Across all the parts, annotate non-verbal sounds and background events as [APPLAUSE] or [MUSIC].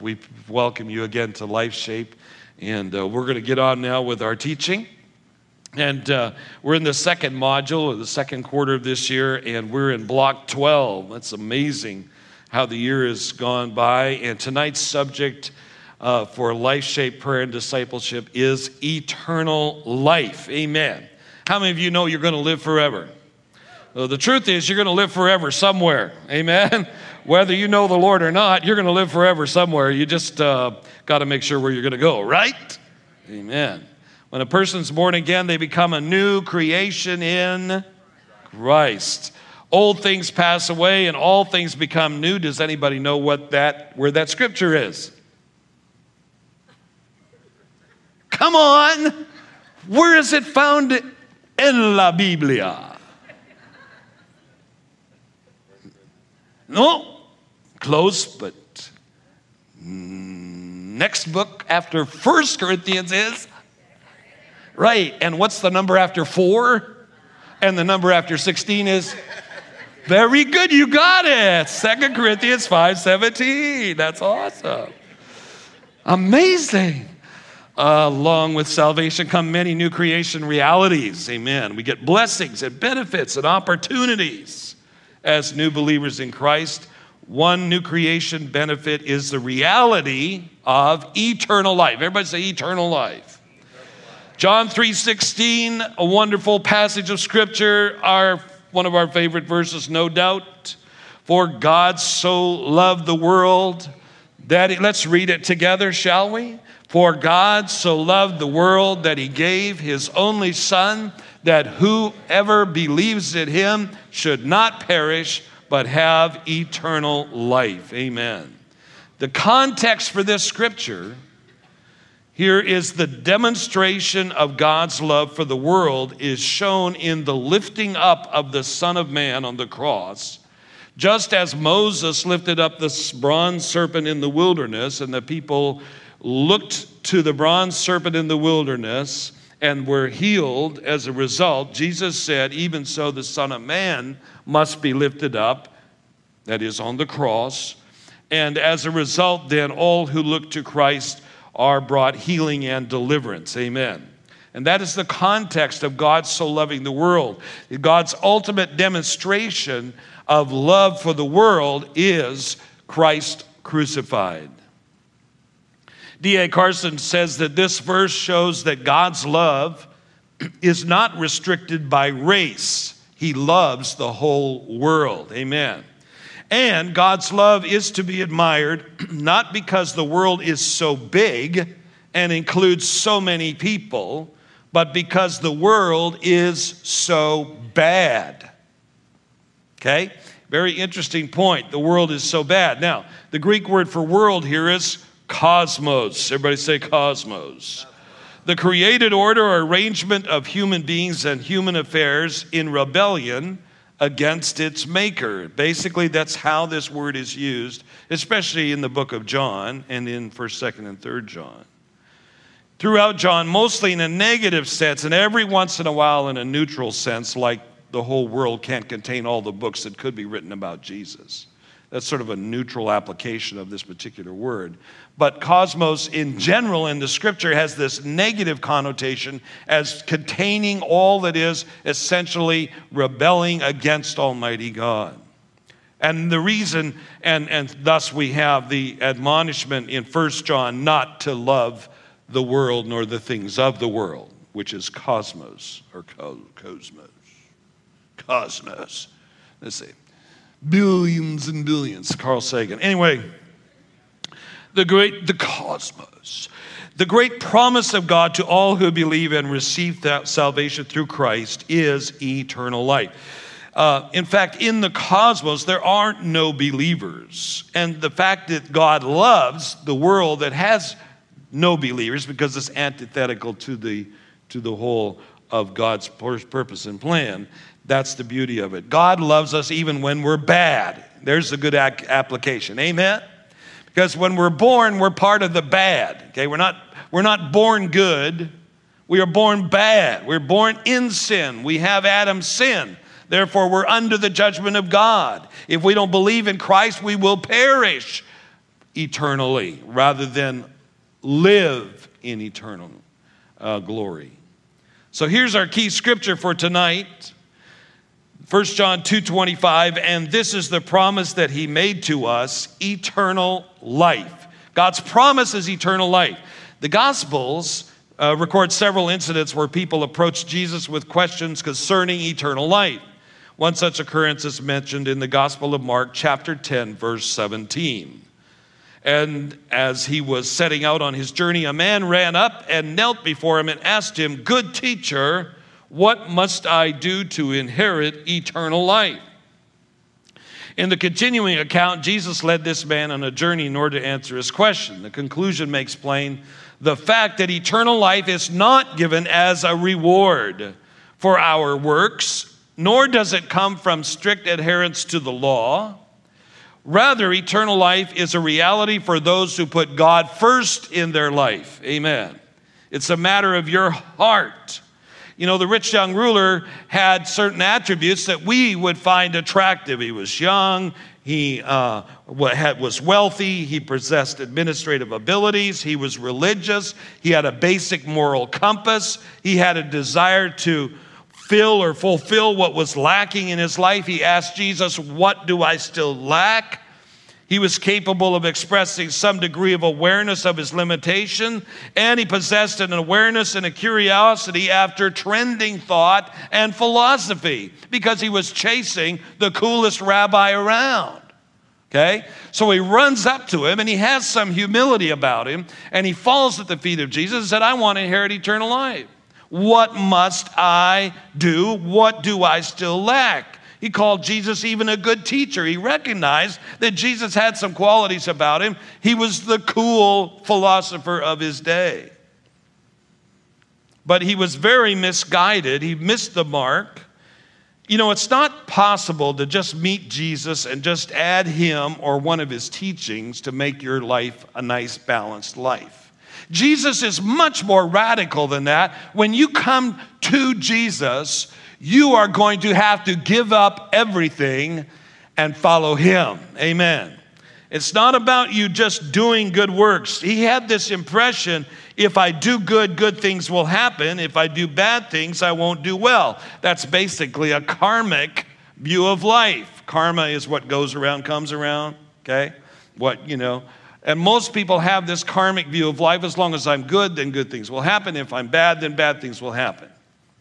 we welcome you again to Life Shape. And uh, we're going to get on now with our teaching. And uh, we're in the second module, the second quarter of this year, and we're in block 12. That's amazing how the year has gone by. And tonight's subject uh, for Life Shape Prayer and Discipleship is eternal life. Amen. How many of you know you're going to live forever? Well, the truth is, you're going to live forever somewhere. Amen. Whether you know the Lord or not, you're going to live forever somewhere. You just uh, got to make sure where you're going to go, right? Amen. When a person's born again, they become a new creation in Christ. Old things pass away and all things become new. Does anybody know what that where that scripture is? Come on. Where is it found in la Biblia? No, close, but next book after First Corinthians is right. And what's the number after four? And the number after 16 is very good. You got it. Second Corinthians 5 17. That's awesome. Amazing. Uh, along with salvation come many new creation realities. Amen. We get blessings and benefits and opportunities as new believers in Christ. One new creation benefit is the reality of eternal life. Everybody say eternal life. John 3:16, a wonderful passage of scripture, our one of our favorite verses no doubt. For God so loved the world that he, let's read it together, shall we? For God so loved the world that he gave his only son that whoever believes in him should not perish but have eternal life. Amen. The context for this scripture here is the demonstration of God's love for the world is shown in the lifting up of the Son of Man on the cross. Just as Moses lifted up the bronze serpent in the wilderness, and the people looked to the bronze serpent in the wilderness and were healed as a result, Jesus said, Even so, the Son of Man must be lifted up, that is, on the cross. And as a result, then, all who look to Christ are brought healing and deliverance. Amen. And that is the context of God so loving the world. God's ultimate demonstration of love for the world is Christ crucified. D.A. Carson says that this verse shows that God's love [CLEARS THROAT] is not restricted by race, He loves the whole world. Amen. And God's love is to be admired [CLEARS THROAT] not because the world is so big and includes so many people, but because the world is so bad. Okay? Very interesting point. The world is so bad. Now, the Greek word for world here is cosmos. Everybody say cosmos. The created order or arrangement of human beings and human affairs in rebellion against its maker. Basically, that's how this word is used, especially in the book of John and in 1st, 2nd, and 3rd John. Throughout John, mostly in a negative sense, and every once in a while in a neutral sense, like the whole world can't contain all the books that could be written about Jesus. That's sort of a neutral application of this particular word. But cosmos in general in the scripture has this negative connotation as containing all that is essentially rebelling against Almighty God. And the reason, and, and thus we have the admonishment in First John not to love the world nor the things of the world, which is cosmos or cosmos. Cosmos. Let's see. Billions and billions. Carl Sagan. Anyway, the great, the cosmos. The great promise of God to all who believe and receive that salvation through Christ is eternal life. Uh, in fact, in the cosmos, there aren't no believers. And the fact that God loves the world that has no believers, because it's antithetical to the, to the whole of God's purpose and plan, that's the beauty of it. God loves us even when we're bad. There's a good application. Amen? Because when we're born, we're part of the bad. Okay, we're not, we're not born good. We are born bad. We're born in sin. We have Adam's sin. Therefore, we're under the judgment of God. If we don't believe in Christ, we will perish eternally rather than live in eternal uh, glory. So here's our key scripture for tonight. 1 John 2:25 and this is the promise that he made to us eternal life. God's promise is eternal life. The gospels uh, record several incidents where people approached Jesus with questions concerning eternal life. One such occurrence is mentioned in the Gospel of Mark chapter 10 verse 17. And as he was setting out on his journey, a man ran up and knelt before him and asked him, Good teacher, what must I do to inherit eternal life? In the continuing account, Jesus led this man on a journey in order to answer his question. The conclusion makes plain the fact that eternal life is not given as a reward for our works, nor does it come from strict adherence to the law Rather, eternal life is a reality for those who put God first in their life. Amen. It's a matter of your heart. You know, the rich young ruler had certain attributes that we would find attractive. He was young, he uh, was wealthy, he possessed administrative abilities, he was religious, he had a basic moral compass, he had a desire to fill or fulfill what was lacking in his life. He asked Jesus, What do I still lack? He was capable of expressing some degree of awareness of his limitation, and he possessed an awareness and a curiosity after trending thought and philosophy because he was chasing the coolest rabbi around. Okay? So he runs up to him and he has some humility about him and he falls at the feet of Jesus and said, I want to inherit eternal life. What must I do? What do I still lack? He called Jesus even a good teacher. He recognized that Jesus had some qualities about him. He was the cool philosopher of his day. But he was very misguided. He missed the mark. You know, it's not possible to just meet Jesus and just add him or one of his teachings to make your life a nice, balanced life. Jesus is much more radical than that. When you come to Jesus, you are going to have to give up everything and follow him. Amen. It's not about you just doing good works. He had this impression if I do good, good things will happen. If I do bad things, I won't do well. That's basically a karmic view of life. Karma is what goes around, comes around, okay? What, you know, and most people have this karmic view of life. As long as I'm good, then good things will happen. If I'm bad, then bad things will happen.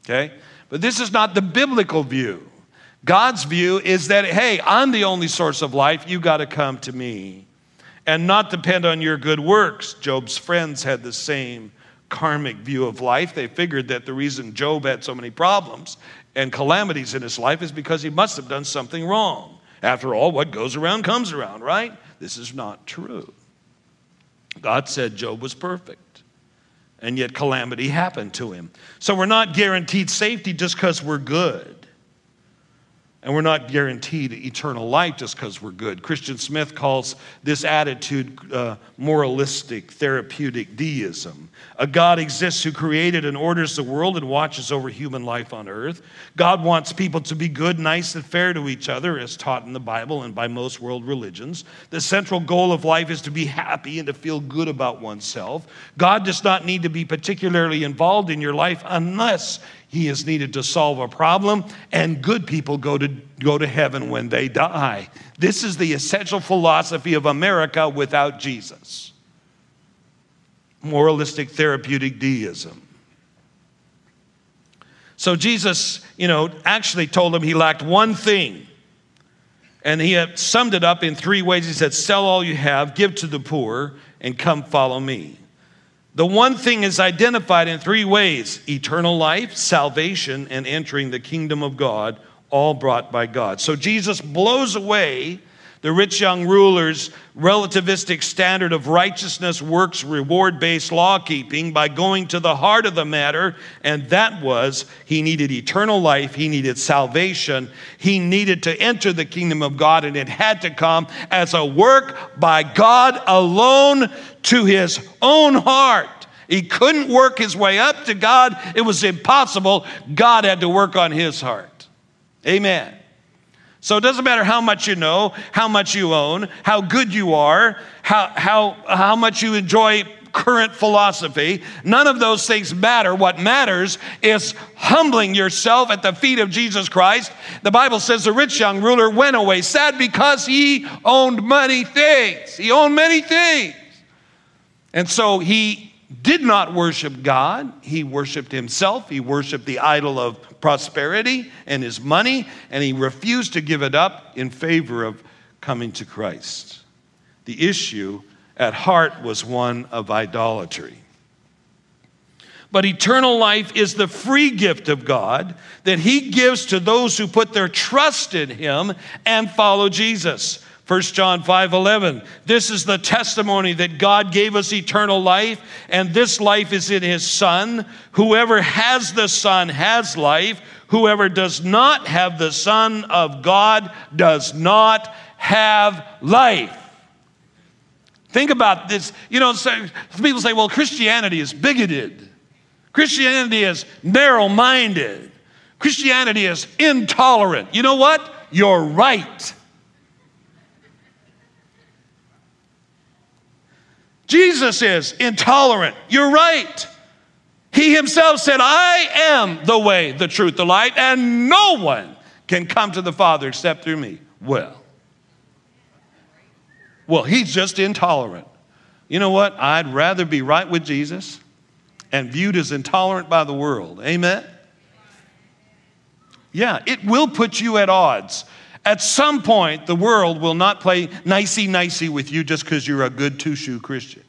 Okay? But this is not the biblical view. God's view is that, hey, I'm the only source of life. You got to come to me and not depend on your good works. Job's friends had the same karmic view of life. They figured that the reason Job had so many problems and calamities in his life is because he must have done something wrong. After all, what goes around comes around, right? This is not true. God said Job was perfect, and yet calamity happened to him. So we're not guaranteed safety just because we're good. And we're not guaranteed eternal life just because we're good. Christian Smith calls this attitude uh, moralistic, therapeutic deism. A God exists who created and orders the world and watches over human life on earth. God wants people to be good, nice, and fair to each other, as taught in the Bible and by most world religions. The central goal of life is to be happy and to feel good about oneself. God does not need to be particularly involved in your life unless he is needed to solve a problem, and good people go to, go to heaven when they die. This is the essential philosophy of America without Jesus moralistic therapeutic deism. So Jesus, you know, actually told him he lacked one thing. And he summed it up in three ways. He said, Sell all you have, give to the poor, and come follow me. The one thing is identified in three ways eternal life, salvation, and entering the kingdom of God, all brought by God. So Jesus blows away the rich young ruler's relativistic standard of righteousness, works, reward based law keeping by going to the heart of the matter, and that was he needed eternal life, he needed salvation, he needed to enter the kingdom of God, and it had to come as a work by God alone to his own heart. He couldn't work his way up to God, it was impossible. God had to work on his heart. Amen. So it doesn't matter how much you know, how much you own, how good you are, how, how, how much you enjoy current philosophy. None of those things matter. What matters is humbling yourself at the feet of Jesus Christ. The Bible says the rich young ruler went away sad because he owned many things. He owned many things. And so he did not worship God. He worshiped himself. He worshiped the idol of prosperity and his money, and he refused to give it up in favor of coming to Christ. The issue at heart was one of idolatry. But eternal life is the free gift of God that he gives to those who put their trust in him and follow Jesus. 1 John 5 11. This is the testimony that God gave us eternal life, and this life is in his Son. Whoever has the Son has life. Whoever does not have the Son of God does not have life. Think about this. You know, some people say, well, Christianity is bigoted, Christianity is narrow minded, Christianity is intolerant. You know what? You're right. Jesus is intolerant. You're right. He himself said, I am the way, the truth, the light, and no one can come to the Father except through me. Well, well, he's just intolerant. You know what? I'd rather be right with Jesus and viewed as intolerant by the world. Amen? Yeah, it will put you at odds. At some point, the world will not play nicey nicey with you just because you're a good two shoe Christian.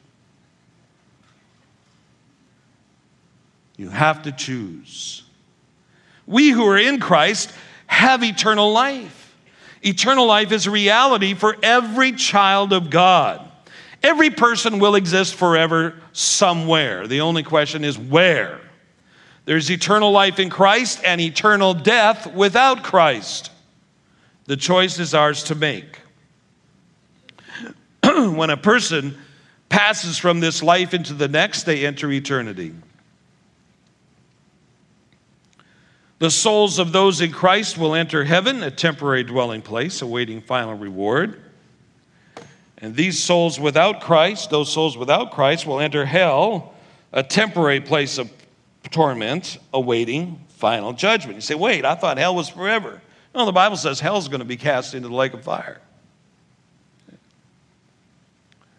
You have to choose. We who are in Christ have eternal life. Eternal life is reality for every child of God. Every person will exist forever somewhere. The only question is where. There's eternal life in Christ and eternal death without Christ. The choice is ours to make. [CLEARS THROAT] when a person passes from this life into the next, they enter eternity. The souls of those in Christ will enter heaven, a temporary dwelling place, awaiting final reward. And these souls without Christ, those souls without Christ, will enter hell, a temporary place of torment, awaiting final judgment. You say, wait, I thought hell was forever. No, the Bible says hell is going to be cast into the lake of fire.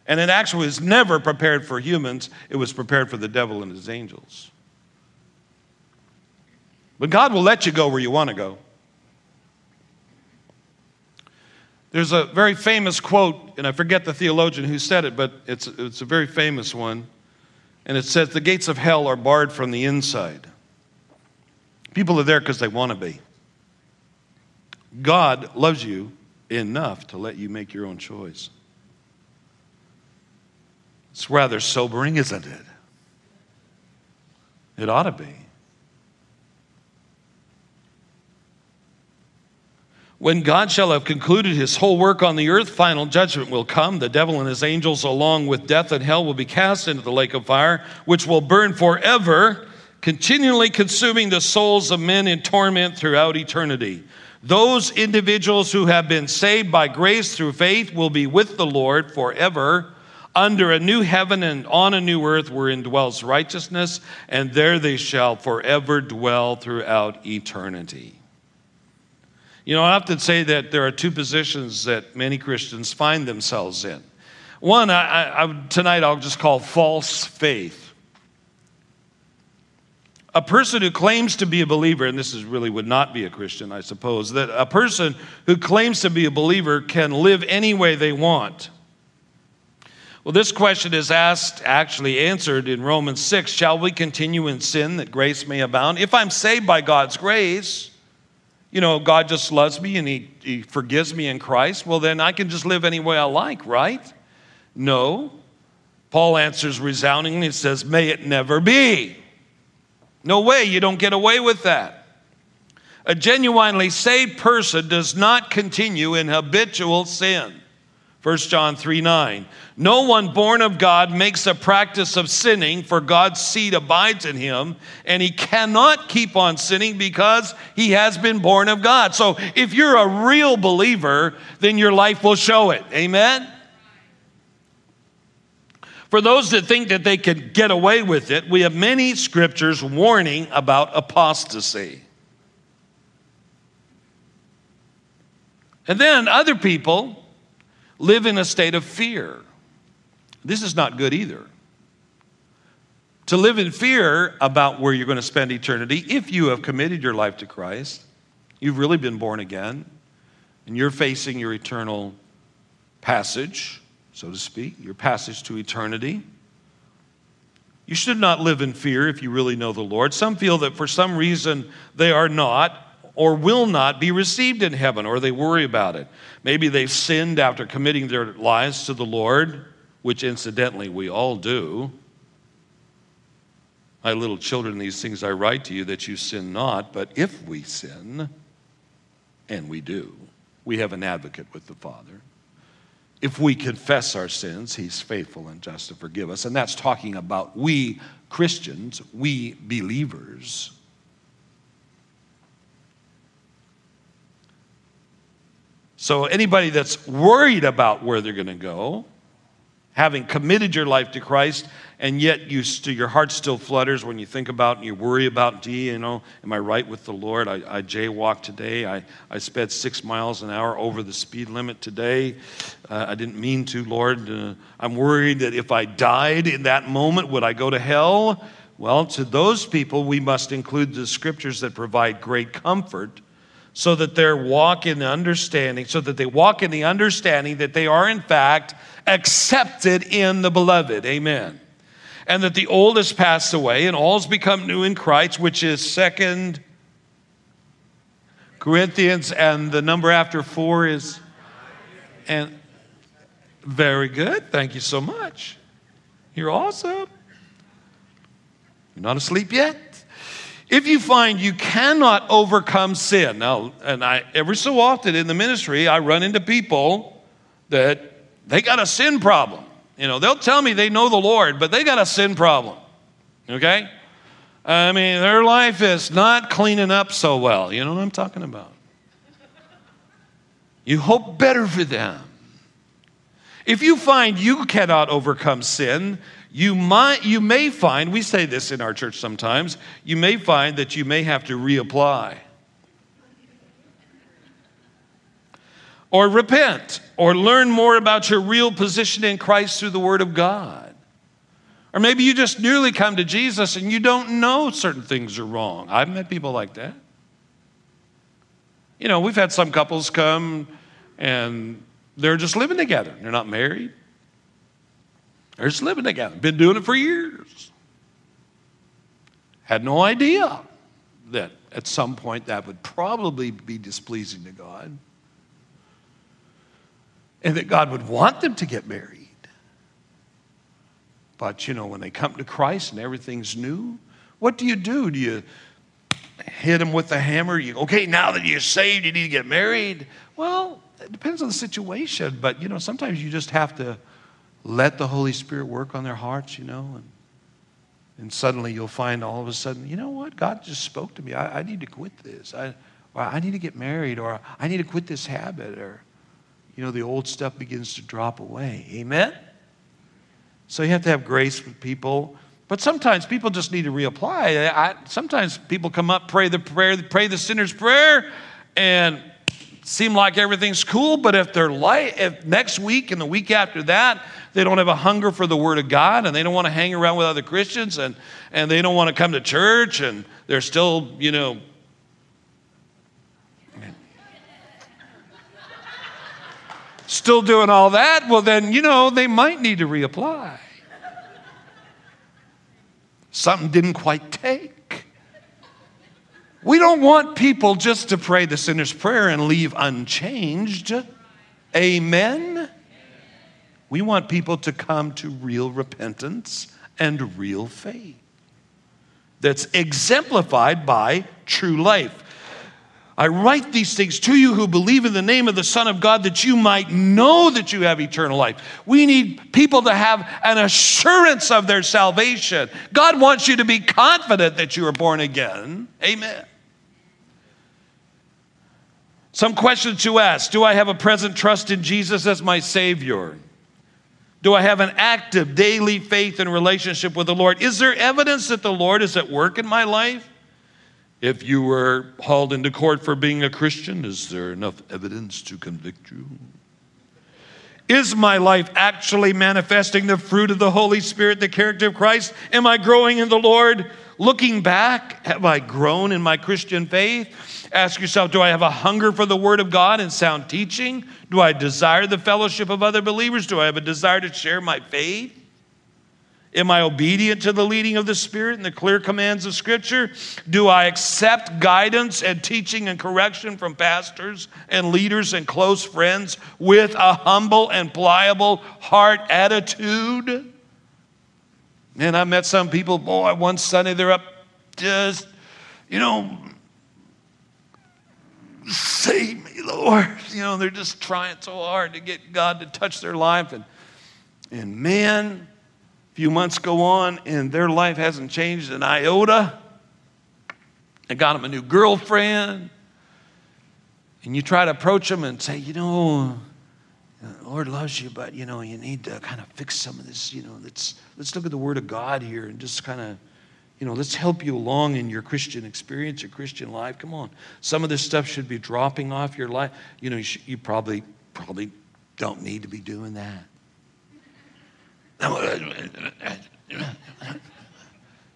And it actually was never prepared for humans, it was prepared for the devil and his angels. But God will let you go where you want to go. There's a very famous quote, and I forget the theologian who said it, but it's, it's a very famous one. And it says, The gates of hell are barred from the inside. People are there because they want to be. God loves you enough to let you make your own choice. It's rather sobering, isn't it? It ought to be. When God shall have concluded his whole work on the earth, final judgment will come. The devil and his angels, along with death and hell, will be cast into the lake of fire, which will burn forever, continually consuming the souls of men in torment throughout eternity. Those individuals who have been saved by grace through faith will be with the Lord forever under a new heaven and on a new earth wherein dwells righteousness, and there they shall forever dwell throughout eternity. You know, I often say that there are two positions that many Christians find themselves in. One, I, I, tonight I'll just call false faith. A person who claims to be a believer, and this is really would not be a Christian, I suppose, that a person who claims to be a believer can live any way they want. Well, this question is asked, actually answered in Romans 6 Shall we continue in sin that grace may abound? If I'm saved by God's grace, you know, God just loves me and he, he forgives me in Christ, well, then I can just live any way I like, right? No. Paul answers resoundingly and says, May it never be. No way, you don't get away with that. A genuinely saved person does not continue in habitual sin. 1 John 3 9. No one born of God makes a practice of sinning, for God's seed abides in him, and he cannot keep on sinning because he has been born of God. So if you're a real believer, then your life will show it. Amen? For those that think that they can get away with it, we have many scriptures warning about apostasy. And then other people live in a state of fear. This is not good either. To live in fear about where you're going to spend eternity, if you have committed your life to Christ, you've really been born again, and you're facing your eternal passage, so to speak, your passage to eternity. You should not live in fear if you really know the Lord. Some feel that for some reason they are not or will not be received in heaven, or they worry about it. Maybe they've sinned after committing their lives to the Lord, which incidentally we all do. My little children, these things I write to you that you sin not, but if we sin, and we do, we have an advocate with the Father. If we confess our sins, He's faithful and just to forgive us. And that's talking about we Christians, we believers. So, anybody that's worried about where they're going to go, having committed your life to Christ, and yet you st- your heart still flutters when you think about and you worry about, gee, you know, am I right with the Lord? I, I jaywalked today. I, I sped six miles an hour over the speed limit today. Uh, I didn't mean to, Lord. Uh, I'm worried that if I died in that moment, would I go to hell? Well, to those people, we must include the scriptures that provide great comfort so that they walk in the understanding, so that they walk in the understanding that they are in fact accepted in the beloved. Amen. And that the old has passed away and all's become new in Christ, which is second Corinthians, and the number after four is and very good. Thank you so much. You're awesome. You're not asleep yet? If you find you cannot overcome sin, now, and I every so often in the ministry, I run into people that they got a sin problem. You know, they'll tell me they know the Lord, but they got a sin problem. Okay? I mean, their life is not cleaning up so well. You know what I'm talking about? You hope better for them. If you find you cannot overcome sin, you, might, you may find, we say this in our church sometimes, you may find that you may have to reapply. Or repent, or learn more about your real position in Christ through the Word of God. Or maybe you just newly come to Jesus and you don't know certain things are wrong. I've met people like that. You know, we've had some couples come and they're just living together. They're not married. They're just living together. Been doing it for years. Had no idea that at some point that would probably be displeasing to God. And that God would want them to get married. But you know, when they come to Christ and everything's new, what do you do? Do you hit them with the hammer? You okay, now that you're saved, you need to get married. Well, it depends on the situation, but you know, sometimes you just have to let the Holy Spirit work on their hearts, you know, and, and suddenly you'll find all of a sudden, you know what? God just spoke to me. I, I need to quit this. I, I need to get married, or I need to quit this habit, or, you know, the old stuff begins to drop away. Amen? So you have to have grace with people. But sometimes people just need to reapply. I, sometimes people come up, pray the prayer, pray the sinner's prayer, and seem like everything's cool. But if they're light, if next week and the week after that, they don't have a hunger for the Word of God and they don't want to hang around with other Christians and, and they don't want to come to church and they're still, you know, still doing all that, well, then, you know, they might need to reapply. Something didn't quite take. We don't want people just to pray the sinner's prayer and leave unchanged. Amen. We want people to come to real repentance and real faith that's exemplified by true life. I write these things to you who believe in the name of the Son of God that you might know that you have eternal life. We need people to have an assurance of their salvation. God wants you to be confident that you are born again. Amen. Some questions to ask Do I have a present trust in Jesus as my Savior? Do I have an active daily faith and relationship with the Lord? Is there evidence that the Lord is at work in my life? If you were hauled into court for being a Christian, is there enough evidence to convict you? Is my life actually manifesting the fruit of the Holy Spirit, the character of Christ? Am I growing in the Lord? Looking back, have I grown in my Christian faith? Ask yourself Do I have a hunger for the Word of God and sound teaching? Do I desire the fellowship of other believers? Do I have a desire to share my faith? Am I obedient to the leading of the Spirit and the clear commands of Scripture? Do I accept guidance and teaching and correction from pastors and leaders and close friends with a humble and pliable heart attitude? And I met some people, boy, one Sunday they're up just, you know, save me, Lord. [LAUGHS] You know, they're just trying so hard to get God to touch their life. And, and man, few months go on and their life hasn't changed an iota. They got them a new girlfriend. And you try to approach them and say, you know, the Lord loves you, but you know, you need to kind of fix some of this, you know, let's let's look at the word of God here and just kind of, you know, let's help you along in your Christian experience, your Christian life. Come on. Some of this stuff should be dropping off your life. You know, you, should, you probably probably don't need to be doing that. [LAUGHS]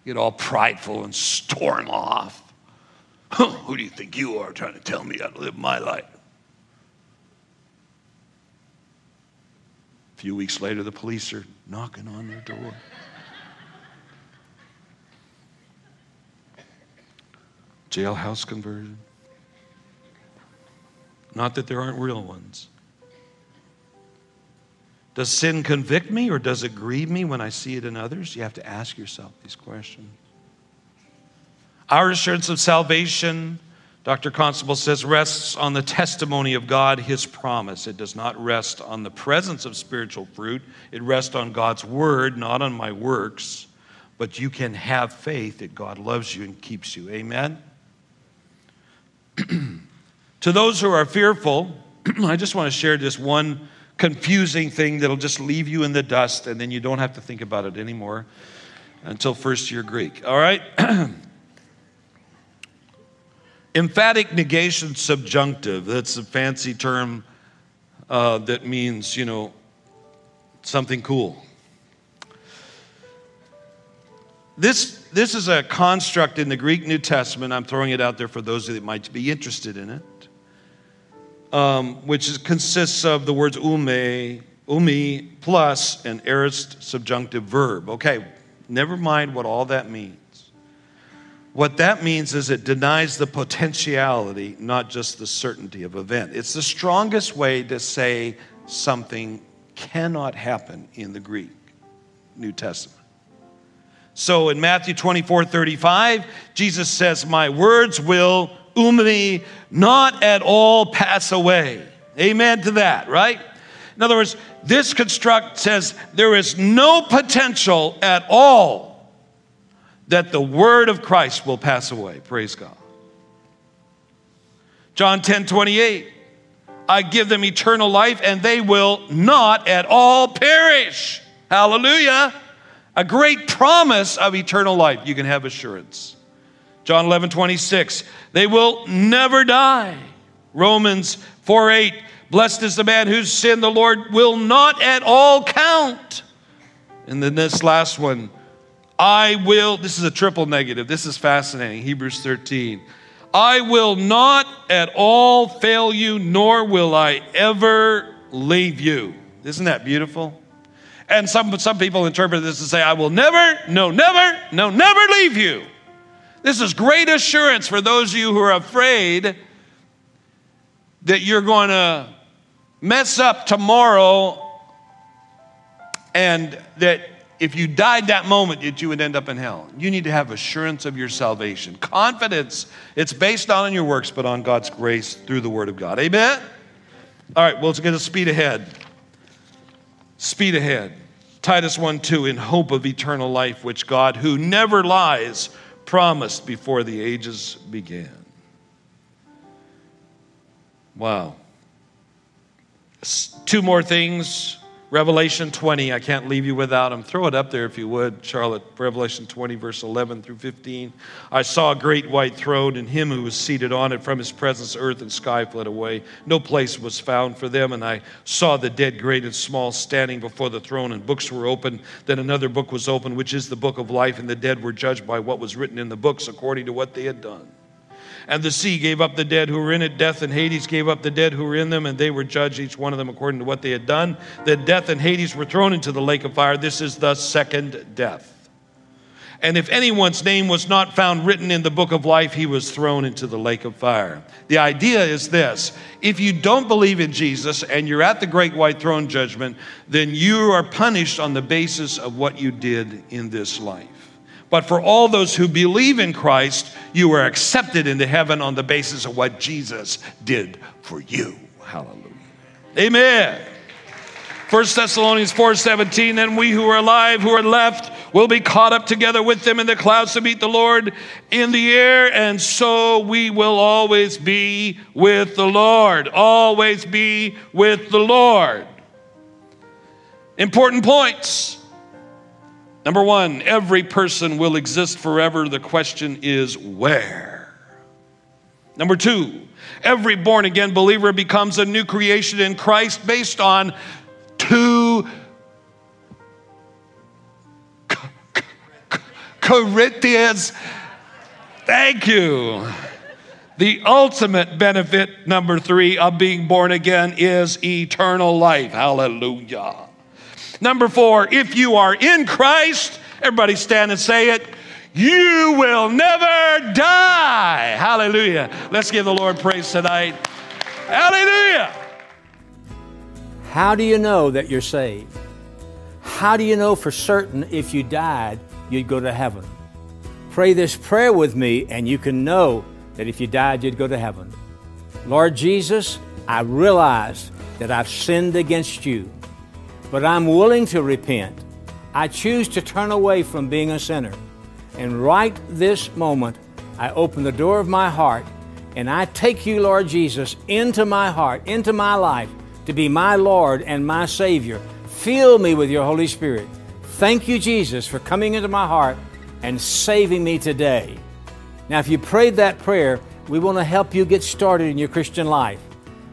Get all prideful and storm off. [LAUGHS] Who do you think you are trying to tell me how to live my life? A few weeks later, the police are knocking on their door. Jailhouse conversion. Not that there aren't real ones. Does sin convict me or does it grieve me when I see it in others? You have to ask yourself these questions. Our assurance of salvation, Dr. Constable says, rests on the testimony of God, His promise. It does not rest on the presence of spiritual fruit. It rests on God's word, not on my works. But you can have faith that God loves you and keeps you. Amen? [CLEARS THROAT] to those who are fearful, [CLEARS THROAT] I just want to share this one confusing thing that'll just leave you in the dust and then you don't have to think about it anymore until first year Greek. All right? [CLEARS THROAT] Emphatic negation subjunctive. That's a fancy term uh, that means, you know, something cool. This, this is a construct in the Greek New Testament. I'm throwing it out there for those that might be interested in it um, which is, consists of the words ume, umi, plus an aorist subjunctive verb. Okay, never mind what all that means. What that means is it denies the potentiality, not just the certainty of event. It's the strongest way to say something cannot happen in the Greek New Testament. So in Matthew 24 35, Jesus says, My words will umi, not at all pass away. Amen to that, right? In other words, this construct says there is no potential at all that the word of Christ will pass away. Praise God. John 10 28, I give them eternal life and they will not at all perish. Hallelujah. A great promise of eternal life. You can have assurance. John 11, 26. They will never die. Romans 4, 8. Blessed is the man whose sin the Lord will not at all count. And then this last one. I will, this is a triple negative. This is fascinating. Hebrews 13. I will not at all fail you, nor will I ever leave you. Isn't that beautiful? And some, some people interpret this to say, I will never, no, never, no, never leave you. This is great assurance for those of you who are afraid that you're going to mess up tomorrow and that if you died that moment, that you would end up in hell. You need to have assurance of your salvation. Confidence, it's based not on your works, but on God's grace through the Word of God. Amen? All right, well, let's get a speed ahead. Speed ahead. Titus 1 2, in hope of eternal life, which God, who never lies, promised before the ages began. Wow. Two more things Revelation 20, I can't leave you without them. Throw it up there if you would, Charlotte. Revelation 20, verse 11 through 15. I saw a great white throne, and him who was seated on it. From his presence, earth and sky fled away. No place was found for them. And I saw the dead, great and small, standing before the throne, and books were opened. Then another book was opened, which is the book of life, and the dead were judged by what was written in the books according to what they had done. And the sea gave up the dead who were in it. Death and Hades gave up the dead who were in them, and they were judged, each one of them according to what they had done. Then death and Hades were thrown into the lake of fire. This is the second death. And if anyone's name was not found written in the book of life, he was thrown into the lake of fire. The idea is this if you don't believe in Jesus and you're at the great white throne judgment, then you are punished on the basis of what you did in this life. But for all those who believe in Christ, you are accepted into heaven on the basis of what Jesus did for you. Hallelujah. Amen. 1 Thessalonians 4:17 and we who are alive who are left will be caught up together with them in the clouds to meet the Lord in the air and so we will always be with the Lord always be with the Lord important points Number one, every person will exist forever. The question is where? Number two, every born again believer becomes a new creation in Christ based on two Corinthians. Thank you. The ultimate benefit, number three, of being born again is eternal life. Hallelujah. Number four, if you are in Christ, everybody stand and say it, you will never die. Hallelujah. Let's give the Lord praise tonight. Hallelujah. How do you know that you're saved? How do you know for certain if you died, you'd go to heaven? Pray this prayer with me, and you can know that if you died, you'd go to heaven. Lord Jesus, I realize that I've sinned against you but I'm willing to repent. I choose to turn away from being a sinner. And right this moment, I open the door of my heart and I take you, Lord Jesus, into my heart, into my life, to be my Lord and my Savior. Fill me with your Holy Spirit. Thank you, Jesus, for coming into my heart and saving me today. Now, if you prayed that prayer, we want to help you get started in your Christian life.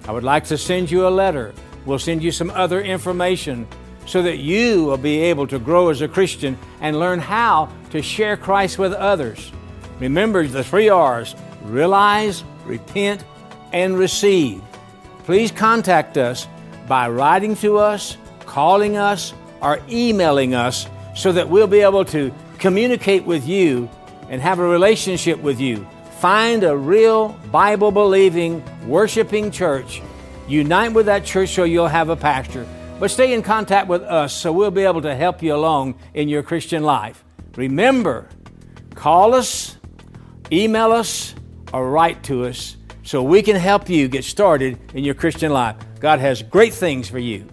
I would like to send you a letter We'll send you some other information so that you will be able to grow as a Christian and learn how to share Christ with others. Remember the three R's realize, repent, and receive. Please contact us by writing to us, calling us, or emailing us so that we'll be able to communicate with you and have a relationship with you. Find a real Bible believing, worshiping church Unite with that church so you'll have a pastor. But stay in contact with us so we'll be able to help you along in your Christian life. Remember, call us, email us, or write to us so we can help you get started in your Christian life. God has great things for you.